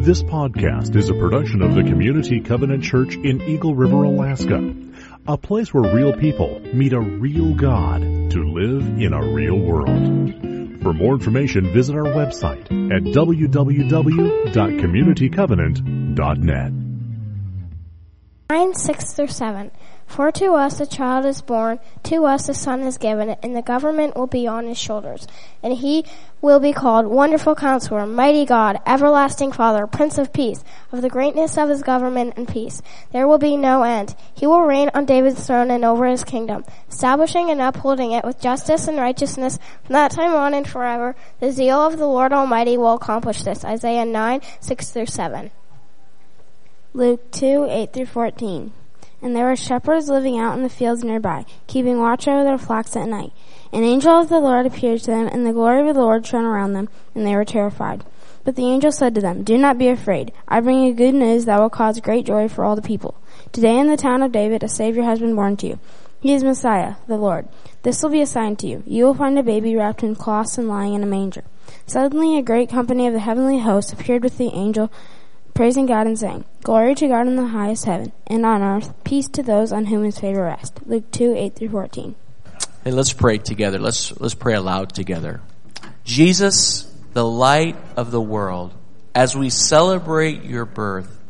This podcast is a production of the Community Covenant Church in Eagle River, Alaska. A place where real people meet a real God to live in a real world. For more information, visit our website at www.communitycovenant.net. 9, 6 through 7. For to us a child is born, to us a son is given, and the government will be on his shoulders. And he will be called Wonderful Counselor, Mighty God, Everlasting Father, Prince of Peace. Of the greatness of his government and peace, there will be no end. He will reign on David's throne and over his kingdom, establishing and upholding it with justice and righteousness from that time on and forever. The zeal of the Lord Almighty will accomplish this. Isaiah 9, 6 through 7. Luke 2, 8 through 14. And there were shepherds living out in the fields nearby, keeping watch over their flocks at night. An angel of the Lord appeared to them, and the glory of the Lord shone around them, and they were terrified. But the angel said to them, Do not be afraid. I bring you good news that will cause great joy for all the people. Today in the town of David a Savior has been born to you. He is Messiah, the Lord. This will be a sign to you. You will find a baby wrapped in cloths and lying in a manger. Suddenly a great company of the heavenly hosts appeared with the angel praising God and saying, Glory to God in the highest heaven, and on earth peace to those on whom his favor rests. Luke 2, 8 through 14. Hey, let's pray together. Let's, let's pray aloud together. Jesus, the light of the world, as we celebrate your birth,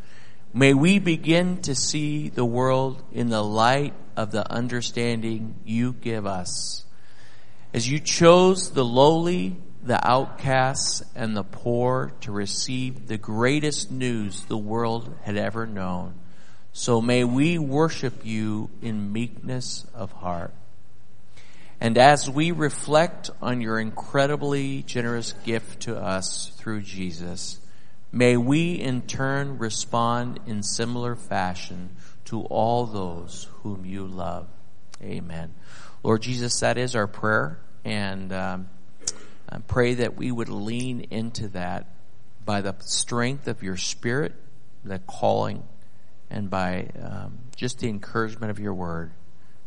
may we begin to see the world in the light of the understanding you give us. As you chose the lowly the outcasts and the poor to receive the greatest news the world had ever known. So may we worship you in meekness of heart. And as we reflect on your incredibly generous gift to us through Jesus, may we in turn respond in similar fashion to all those whom you love. Amen. Lord Jesus, that is our prayer. And, um, I pray that we would lean into that by the strength of your spirit, the calling, and by um, just the encouragement of your word.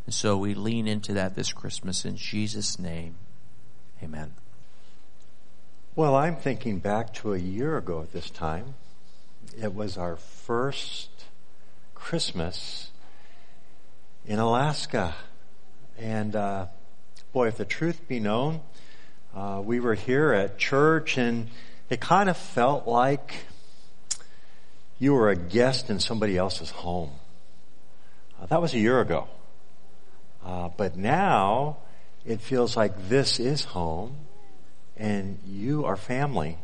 And so we lean into that this Christmas in Jesus' name. Amen. Well, I'm thinking back to a year ago at this time. It was our first Christmas in Alaska. And, uh, boy, if the truth be known, uh, we were here at church and it kind of felt like you were a guest in somebody else's home. Uh, that was a year ago. Uh, but now it feels like this is home and you are family.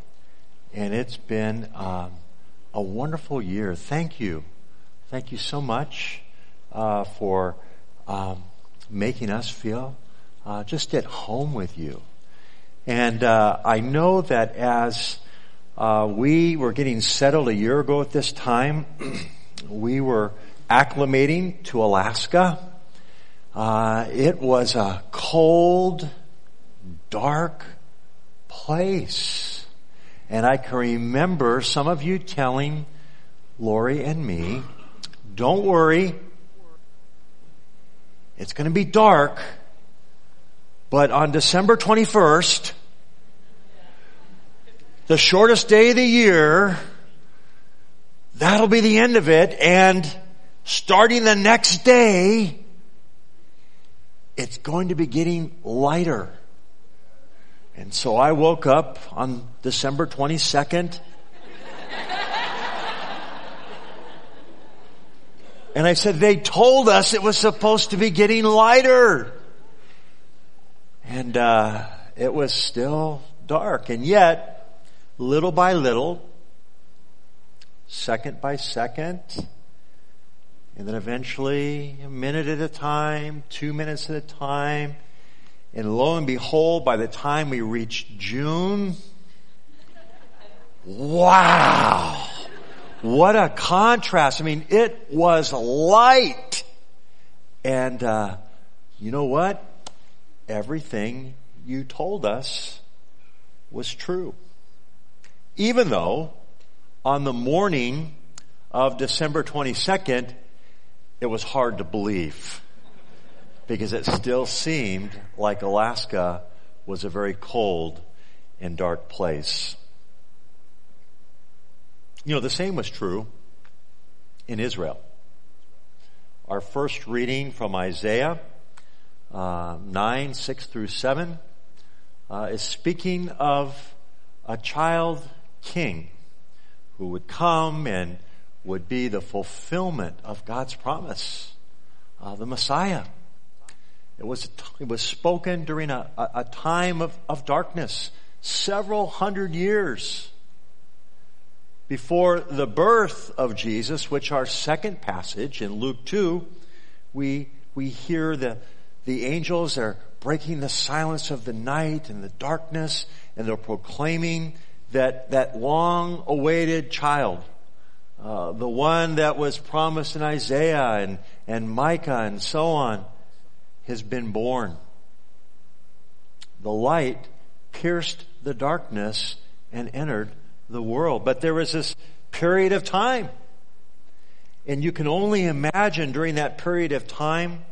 And it's been um, a wonderful year. Thank you. Thank you so much uh, for um, making us feel uh, just at home with you. And uh, I know that as uh, we were getting settled a year ago at this time, we were acclimating to Alaska. Uh, it was a cold, dark place. And I can remember some of you telling Lori and me, don't worry, it's going to be dark, but on December 21st, the shortest day of the year, that'll be the end of it. And starting the next day, it's going to be getting lighter. And so I woke up on December 22nd. and I said, they told us it was supposed to be getting lighter. And uh, it was still dark. And yet, little by little, second by second, and then eventually a minute at a time, two minutes at a time, and lo and behold, by the time we reached June, wow! What a contrast. I mean, it was light. And, uh, you know what? everything you told us was true. Even though on the morning of December 22nd, it was hard to believe because it still seemed like Alaska was a very cold and dark place. You know, the same was true in Israel. Our first reading from Isaiah uh, 9, 6 through 7 uh, is speaking of a child king who would come and would be the fulfillment of God's promise, uh, the Messiah. It was, it was spoken during a, a, time of, of darkness, several hundred years before the birth of Jesus, which our second passage in Luke 2, we, we hear the, the angels are breaking the silence of the night and the darkness and they're proclaiming that, that long awaited child, uh, the one that was promised in Isaiah and, and Micah and so on, has been born. The light pierced the darkness and entered the world. But there was this period of time. And you can only imagine during that period of time,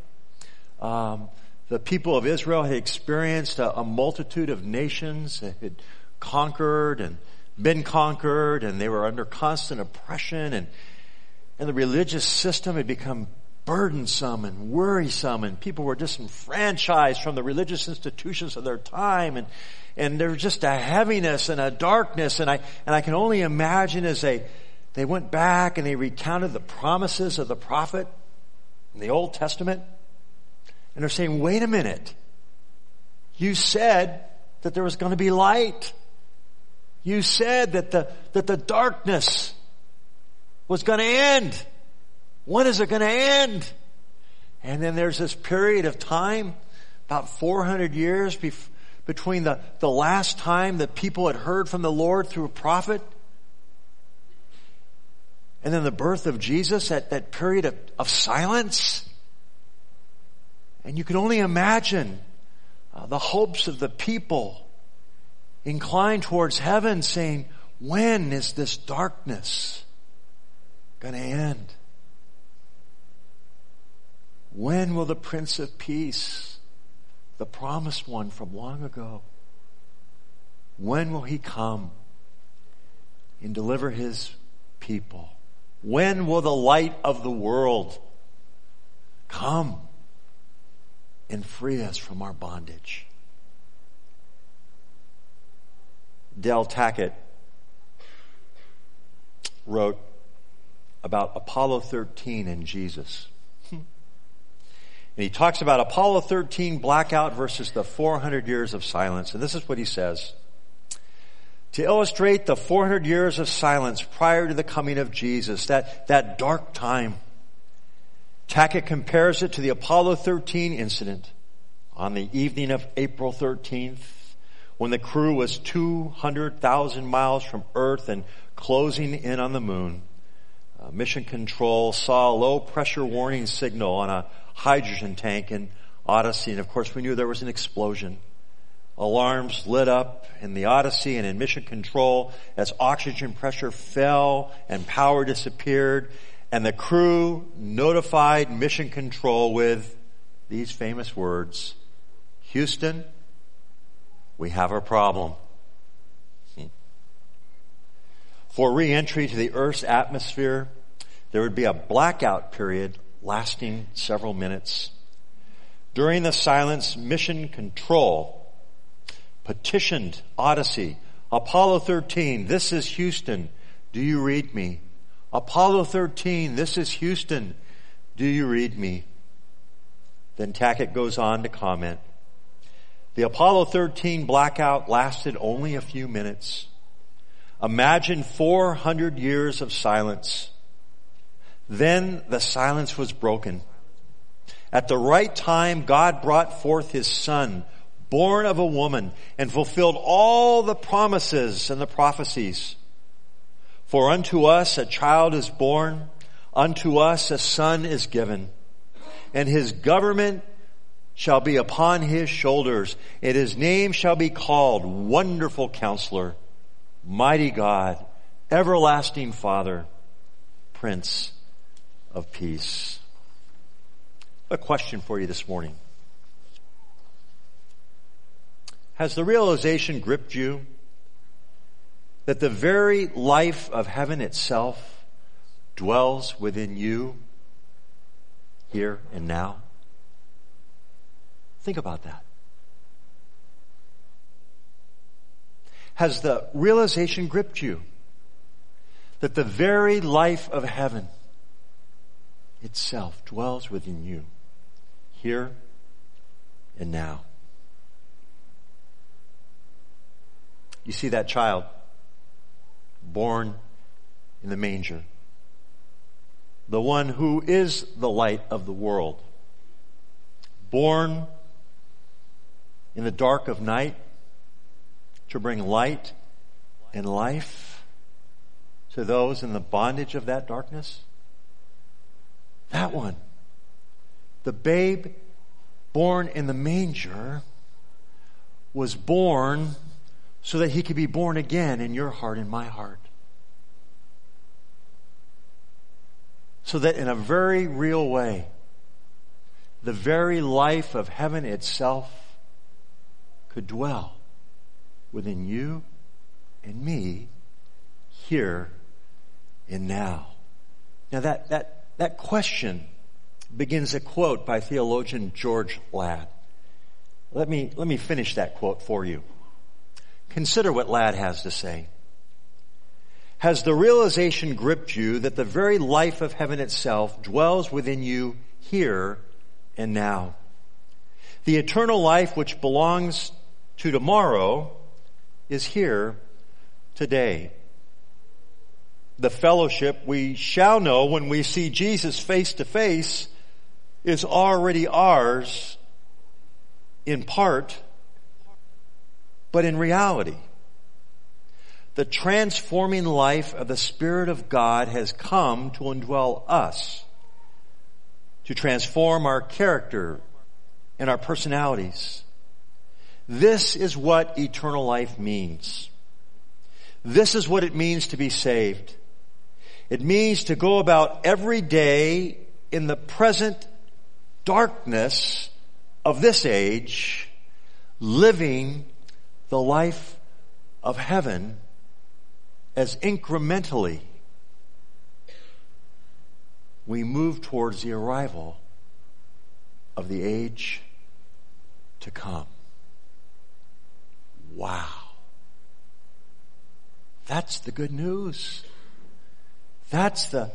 um, the people of Israel had experienced a, a multitude of nations that had conquered and been conquered, and they were under constant oppression, and and the religious system had become burdensome and worrisome and people were disenfranchised from the religious institutions of their time and, and there was just a heaviness and a darkness and I, and I can only imagine as they, they went back and they recounted the promises of the prophet in the Old Testament and they're saying, wait a minute. You said that there was going to be light. You said that the, that the darkness was going to end. When is it going to end? And then there's this period of time, about 400 years bef- between the, the last time that people had heard from the Lord through a prophet and then the birth of Jesus at that period of, of silence. And you can only imagine uh, the hopes of the people inclined towards heaven saying, when is this darkness going to end? When will the Prince of Peace, the promised one from long ago, when will he come and deliver his people? When will the light of the world come and free us from our bondage? Del Tackett wrote about Apollo 13 and Jesus. And he talks about Apollo 13 blackout versus the 400 years of silence. And this is what he says. To illustrate the 400 years of silence prior to the coming of Jesus, that, that dark time, Tackett compares it to the Apollo 13 incident on the evening of April 13th when the crew was 200,000 miles from Earth and closing in on the moon. Uh, mission control saw a low pressure warning signal on a hydrogen tank in Odyssey. And of course, we knew there was an explosion. Alarms lit up in the Odyssey and in mission control as oxygen pressure fell and power disappeared. And the crew notified mission control with these famous words, Houston, we have a problem. For re-entry to the Earth's atmosphere, there would be a blackout period lasting several minutes. During the silence, mission control petitioned Odyssey, Apollo 13, this is Houston. Do you read me? Apollo 13, this is Houston. Do you read me? Then Tackett goes on to comment. The Apollo 13 blackout lasted only a few minutes. Imagine 400 years of silence. Then the silence was broken. At the right time, God brought forth His Son, born of a woman, and fulfilled all the promises and the prophecies. For unto us a child is born, unto us a son is given, and His government shall be upon His shoulders, and His name shall be called Wonderful Counselor, Mighty God, Everlasting Father, Prince of peace. A question for you this morning. Has the realization gripped you that the very life of heaven itself dwells within you here and now? Think about that. Has the realization gripped you that the very life of heaven itself dwells within you here and now? You see that child born in the manger. The one who is the light of the world. Born in the dark of night to bring light and life to those in the bondage of that darkness? That one. The babe born in the manger was born so that he could be born again in your heart and my heart. So that in a very real way, the very life of heaven itself could dwell within you and me here and now. Now that, that, that question begins a quote by theologian George Ladd. Let me, let me finish that quote for you. Consider what Ladd has to say. Has the realization gripped you that the very life of heaven itself dwells within you here and now? The eternal life which belongs to tomorrow is here today. The fellowship we shall know when we see Jesus face to face is already ours in part, but in reality. The transforming life of the Spirit of God has come to indwell us, to transform our character and our personalities this is what eternal life means. This is what it means to be saved. It means to go about every day in the present darkness of this age, living the life of heaven as incrementally we move towards the arrival of the age to come. Wow. That's the good news. That's the,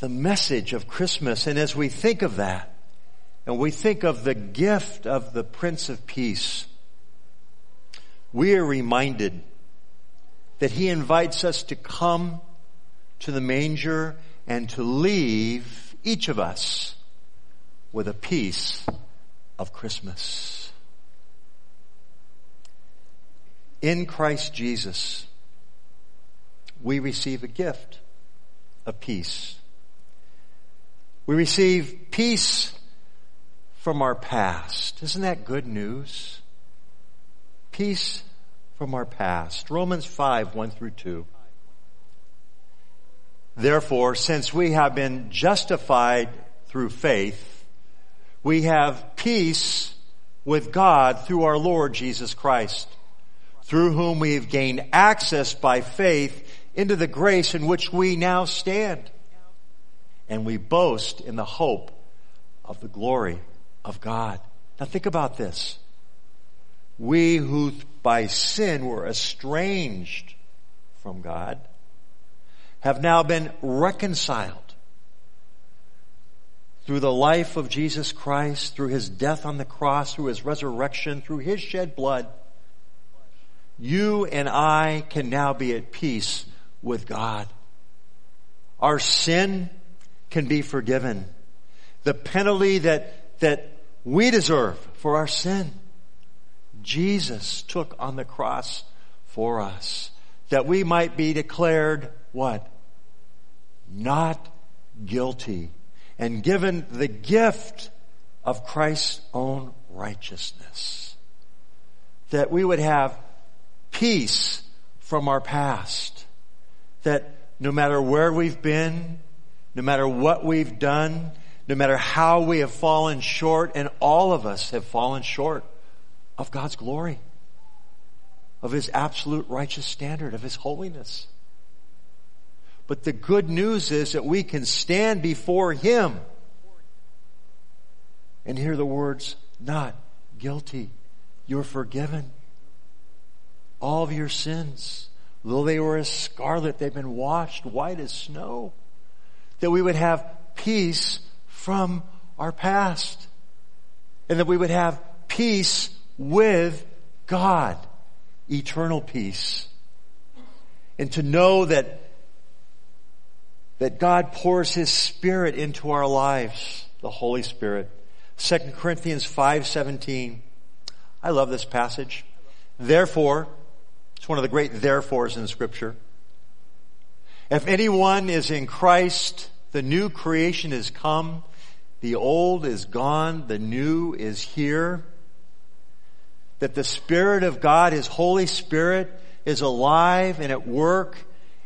the message of Christmas. And as we think of that, and we think of the gift of the Prince of Peace, we are reminded that He invites us to come to the manger and to leave each of us with a piece of Christmas. In Christ Jesus, we receive a gift of peace. We receive peace from our past. Isn't that good news? Peace from our past. Romans 5, 1 through 2. Therefore, since we have been justified through faith, we have peace with God through our Lord Jesus Christ through whom we have gained access by faith into the grace in which we now stand. And we boast in the hope of the glory of God. Now think about this. We who by sin were estranged from God have now been reconciled through the life of Jesus Christ, through his death on the cross, through his resurrection, through his shed blood you and I can now be at peace with God. Our sin can be forgiven. The penalty that, that we deserve for our sin, Jesus took on the cross for us. That we might be declared what? Not guilty. And given the gift of Christ's own righteousness. That we would have peace from our past. That no matter where we've been, no matter what we've done, no matter how we have fallen short, and all of us have fallen short of God's glory. of His absolute righteous standard, of His holiness. But the good news is that we can stand before Him and hear the words, not guilty. You're forgiven. All of your sins, though they were as scarlet, they've been washed white as snow. That we would have peace from our past. And that we would have peace with God. Eternal peace. And to know that that God pours His Spirit into our lives, the Holy Spirit. 2 Corinthians 5:17. I love this passage. Therefore, it's one of the great therefores in scripture. If anyone is in Christ, the new creation is come, the old is gone, the new is here. That the Spirit of God, His Holy Spirit, is alive and at work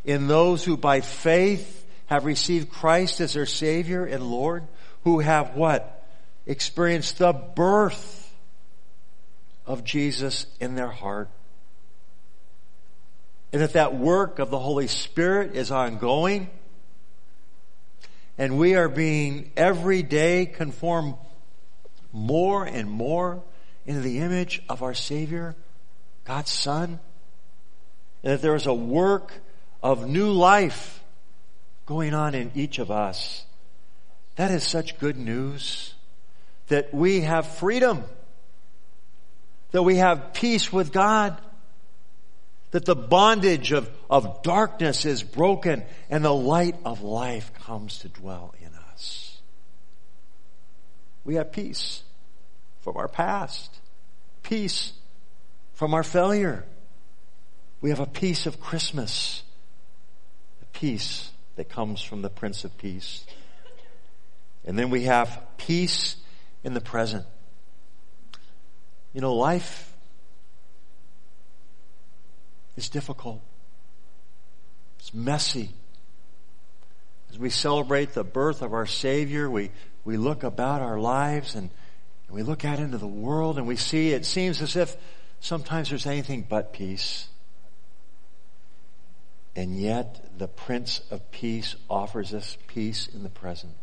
in those who by faith have received Christ as their Savior and Lord, who have what? Experienced the birth of Jesus in their heart. And that that work of the Holy Spirit is ongoing. And we are being every day conformed more and more into the image of our Savior, God's Son. And that there is a work of new life going on in each of us. That is such good news that we have freedom, that we have peace with God, that the bondage of, of darkness is broken and the light of life comes to dwell in us. We have peace from our past, peace from our failure. We have a peace of Christmas, a peace that comes from the Prince of Peace. And then we have peace in the present. You know, life is difficult. It's messy. As we celebrate the birth of our Savior, we, we look about our lives and, and we look out into the world and we see it seems as if sometimes there's anything but peace. And yet, the Prince of Peace offers us peace in the present.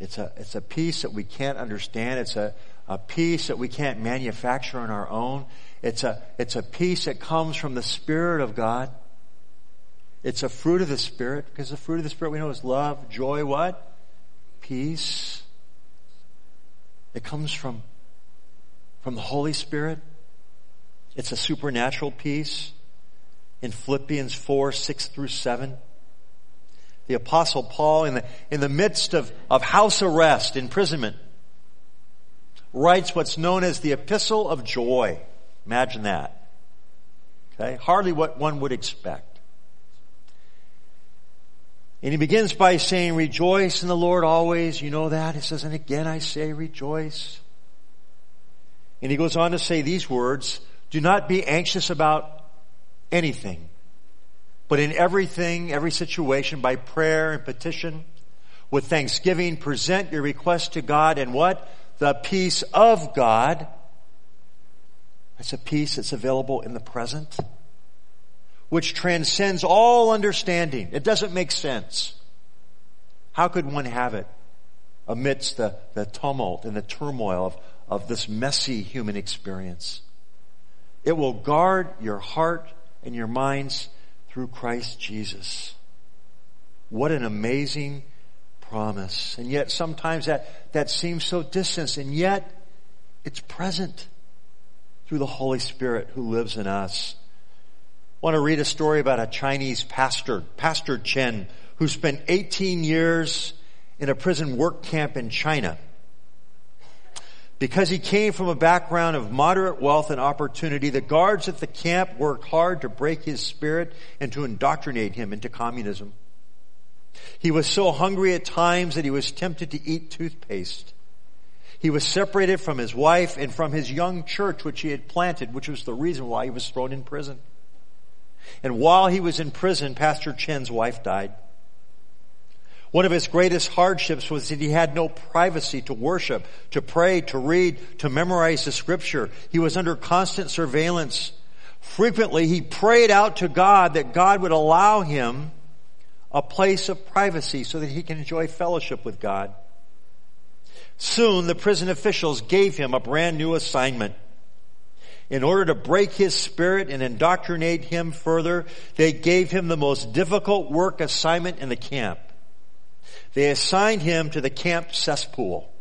It's a, it's a peace that we can't understand. It's a, a peace that we can't manufacture on our own. It's a, it's a peace that comes from the Spirit of God. It's a fruit of the Spirit, because the fruit of the Spirit we know is love, joy, what? Peace. It comes from, from the Holy Spirit. It's a supernatural peace in Philippians 4, 6 through 7. The apostle Paul in the, in the midst of, of house arrest, imprisonment, writes what's known as the epistle of joy. Imagine that. Okay? Hardly what one would expect. And he begins by saying, rejoice in the Lord always. You know that. He says, and again I say rejoice. And he goes on to say these words, do not be anxious about anything. But in everything, every situation, by prayer and petition, with thanksgiving, present your request to God and what? The peace of God. It's a peace that's available in the present, which transcends all understanding. It doesn't make sense. How could one have it amidst the, the tumult and the turmoil of, of this messy human experience? It will guard your heart and your minds through Christ Jesus. What an amazing promise. And yet sometimes that, that seems so distant and yet it's present through the Holy Spirit who lives in us. I want to read a story about a Chinese pastor, Pastor Chen, who spent 18 years in a prison work camp in China. Because he came from a background of moderate wealth and opportunity, the guards at the camp worked hard to break his spirit and to indoctrinate him into communism. He was so hungry at times that he was tempted to eat toothpaste. He was separated from his wife and from his young church which he had planted, which was the reason why he was thrown in prison. And while he was in prison, Pastor Chen's wife died. One of his greatest hardships was that he had no privacy to worship, to pray, to read, to memorize the scripture. He was under constant surveillance Frequently, he prayed out to God that God would allow him a place of privacy so that he can enjoy fellowship with God. Soon, the prison officials gave him a brand new assignment. In order to break his spirit and indoctrinate him further, they gave him the most difficult work assignment in the camp. They assigned him to the camp cesspool.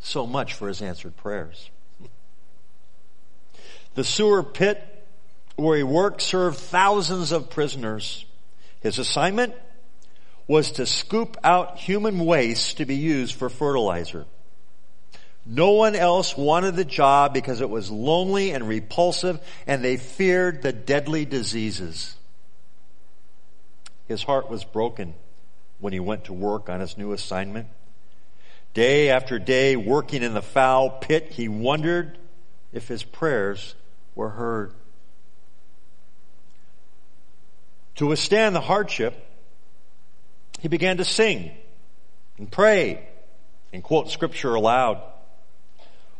So much for his answered prayers. The sewer pit where he worked served thousands of prisoners. His assignment was to scoop out human waste to be used for fertilizer. No one else wanted the job because it was lonely and repulsive and they feared the deadly diseases. His heart was broken when he went to work on his new assignment. Day after day working in the foul pit, he wondered if his prayers were heard. To withstand the hardship, he began to sing and pray and quote scripture aloud.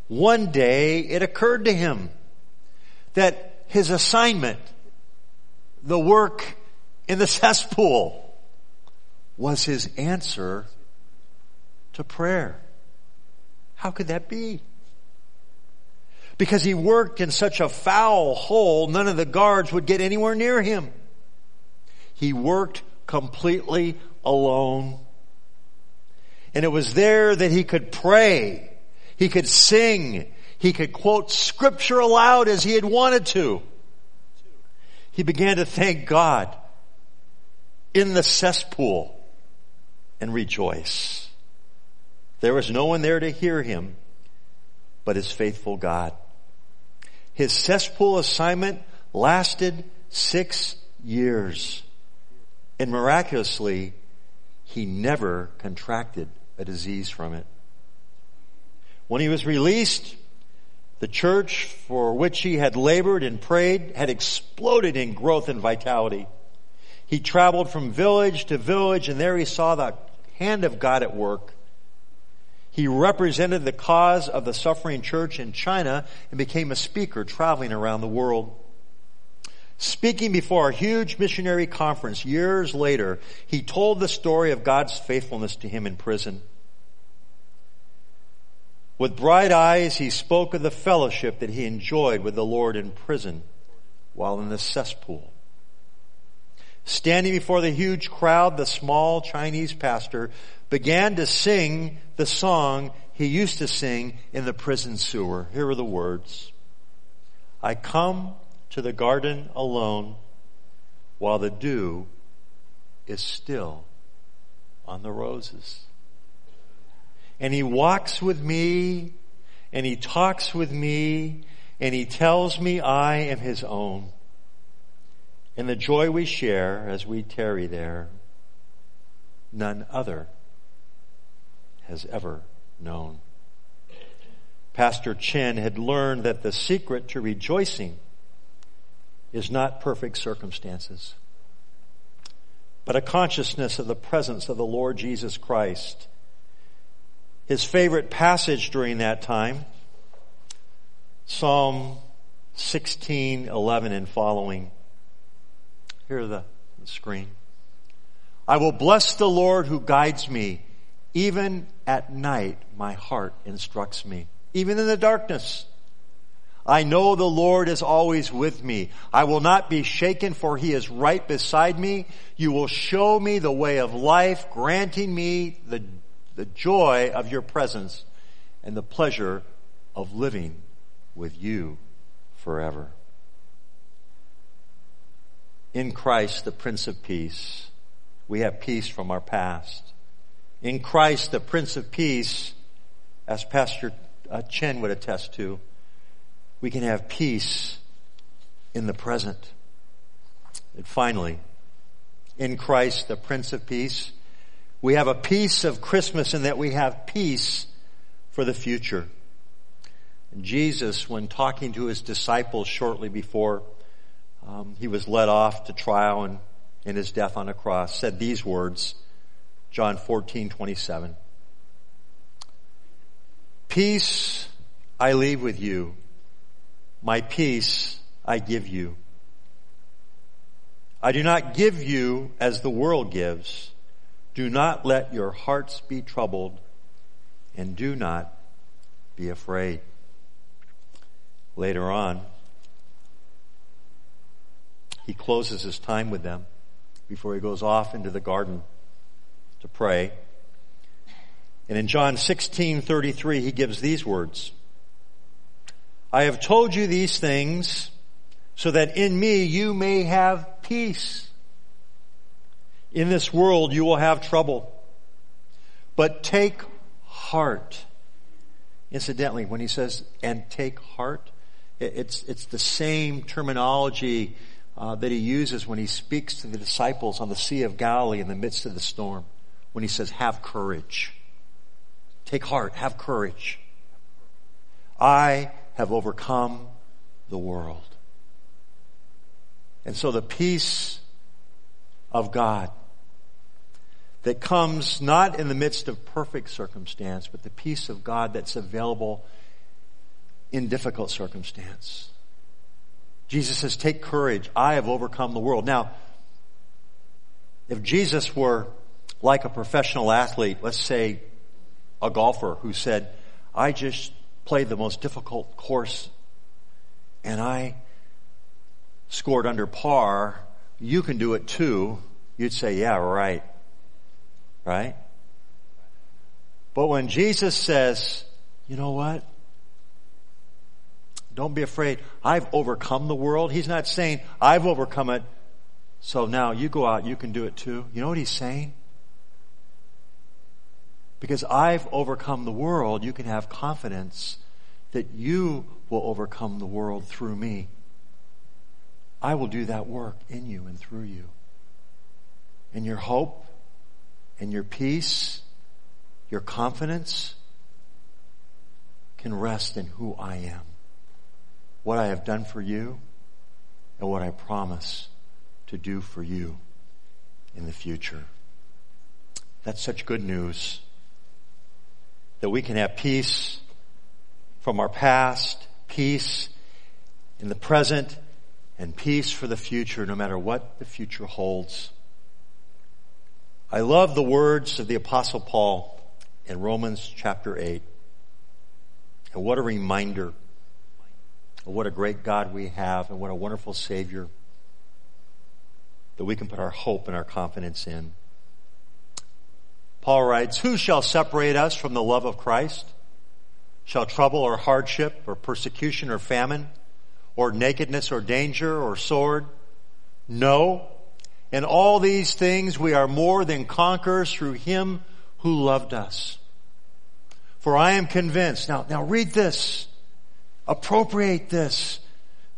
One day it occurred to him that his assignment, the work in the cesspool, was his answer to prayer. How could that be? Because he worked in such a foul hole, none of the guards would get anywhere near him. He worked completely alone. And it was there that he could pray. He could sing. He could quote scripture aloud as he had wanted to. He began to thank God in the cesspool and rejoice. There was no one there to hear him but his faithful God. His cesspool assignment lasted six years. And miraculously, he never contracted a disease from it. When he was released, the church for which he had labored and prayed had exploded in growth and vitality. He traveled from village to village and there he saw the hand of God at work. He represented the cause of the suffering church in China and became a speaker traveling around the world. Speaking before a huge missionary conference years later, he told the story of God's faithfulness to him in prison. With bright eyes, he spoke of the fellowship that he enjoyed with the Lord in prison while in the cesspool. Standing before the huge crowd, the small Chinese pastor began to sing the song he used to sing in the prison sewer. Here are the words. I come to the garden alone while the dew is still on the roses. And he walks with me and he talks with me and he tells me I am his own. And the joy we share as we tarry there, none other has ever known. Pastor Chen had learned that the secret to rejoicing is not perfect circumstances, but a consciousness of the presence of the Lord Jesus Christ. His favorite passage during that time, Psalm 16, 11 and following. Here are the, the screen. I will bless the Lord who guides me. Even at night, my heart instructs me. Even in the darkness, I know the Lord is always with me. I will not be shaken for he is right beside me. You will show me the way of life, granting me the, the joy of your presence and the pleasure of living with you forever. In Christ, the Prince of Peace, we have peace from our past. In Christ, the Prince of Peace, as Pastor uh, Chen would attest to, we can have peace in the present. And finally, in Christ, the Prince of Peace, we have a peace of Christmas in that we have peace for the future. Jesus, when talking to his disciples shortly before um, he was led off to trial and in his death on a cross, said these words, John 14, 27. Peace I leave with you my peace I give you. I do not give you as the world gives. Do not let your hearts be troubled and do not be afraid. Later on, he closes his time with them before he goes off into the garden to pray. And in John 16:33 he gives these words. I have told you these things so that in me you may have peace. In this world you will have trouble. But take heart. Incidentally, when he says, and take heart, it's, it's the same terminology uh, that he uses when he speaks to the disciples on the Sea of Galilee in the midst of the storm. When he says, have courage. Take heart, have courage. I have overcome the world. And so the peace of God that comes not in the midst of perfect circumstance, but the peace of God that's available in difficult circumstance. Jesus says, take courage. I have overcome the world. Now, if Jesus were like a professional athlete, let's say a golfer who said, I just played the most difficult course and I scored under par, you can do it too. You'd say, yeah, right. Right? But when Jesus says, you know what? Don't be afraid. I've overcome the world. He's not saying, I've overcome it. So now you go out, you can do it too. You know what he's saying? Because I've overcome the world, you can have confidence that you will overcome the world through me. I will do that work in you and through you. And your hope and your peace, your confidence can rest in who I am, what I have done for you, and what I promise to do for you in the future. That's such good news that we can have peace from our past, peace in the present, and peace for the future, no matter what the future holds. I love the words of the apostle Paul in Romans chapter 8. And what a reminder of what a great God we have and what a wonderful Savior that we can put our hope and our confidence in. Paul writes, Who shall separate us from the love of Christ? Shall trouble or hardship or persecution or famine or nakedness or danger or sword? No. In all these things we are more than conquerors through him who loved us. For I am convinced. Now, now read this. Appropriate this.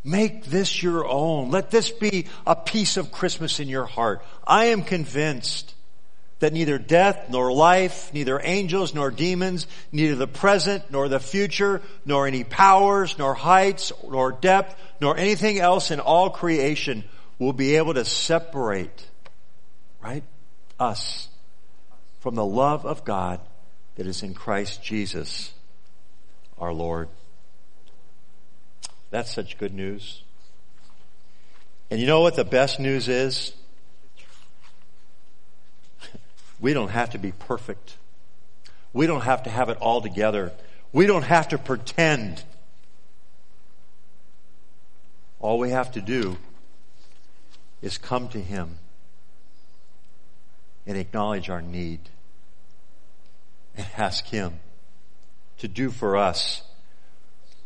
Make this your own. Let this be a piece of Christmas in your heart. I am convinced that neither death nor life, neither angels nor demons, neither the present nor the future, nor any powers, nor heights, nor depth, nor anything else in all creation will be able to separate, right, us from the love of God that is in Christ Jesus, our Lord. That's such good news. And you know what the best news is? We don't have to be perfect. We don't have to have it all together. We don't have to pretend. All we have to do is come to Him and acknowledge our need and ask Him to do for us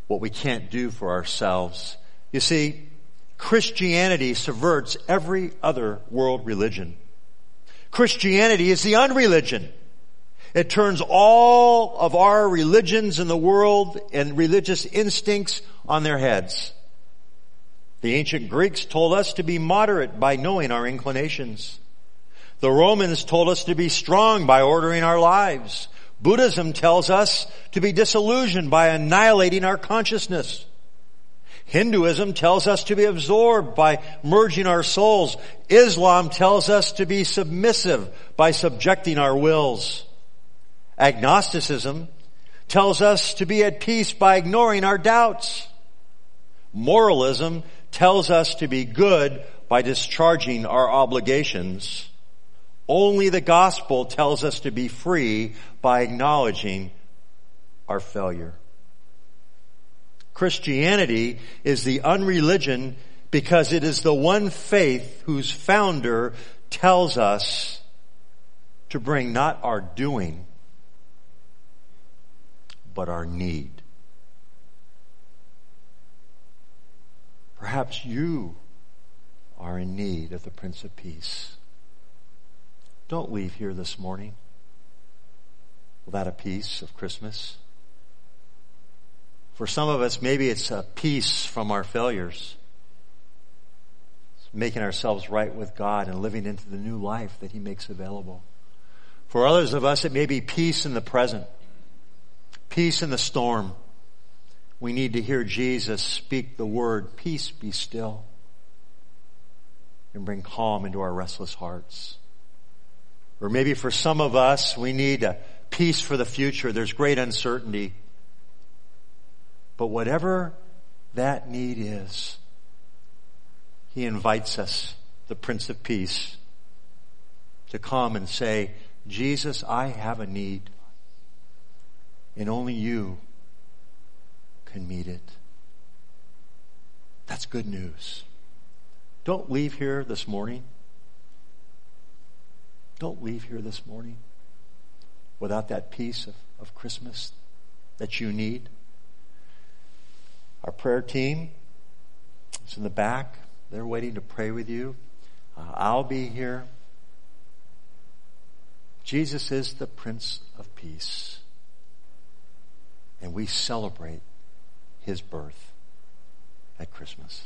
what we can't do for ourselves. You see, Christianity subverts every other world religion. Christianity is the unreligion. It turns all of our religions in the world and religious instincts on their heads. The ancient Greeks told us to be moderate by knowing our inclinations. The Romans told us to be strong by ordering our lives. Buddhism tells us to be disillusioned by annihilating our consciousness. Hinduism tells us to be absorbed by merging our souls. Islam tells us to be submissive by subjecting our wills. Agnosticism tells us to be at peace by ignoring our doubts. Moralism tells us to be good by discharging our obligations. Only the gospel tells us to be free by acknowledging our failure. Christianity is the unreligion because it is the one faith whose founder tells us to bring not our doing, but our need. Perhaps you are in need of the Prince of Peace. Don't leave here this morning without a peace of Christmas. For some of us, maybe it's a peace from our failures. It's making ourselves right with God and living into the new life that He makes available. For others of us, it may be peace in the present, peace in the storm. We need to hear Jesus speak the word, peace be still, and bring calm into our restless hearts. Or maybe for some of us, we need a peace for the future. There's great uncertainty. But whatever that need is, He invites us, the Prince of Peace, to come and say, Jesus, I have a need. And only you can meet it. That's good news. Don't leave here this morning. Don't leave here this morning without that peace of, of Christmas that you need. Our prayer team is in the back. They're waiting to pray with you. Uh, I'll be here. Jesus is the Prince of Peace. And we celebrate his birth at Christmas.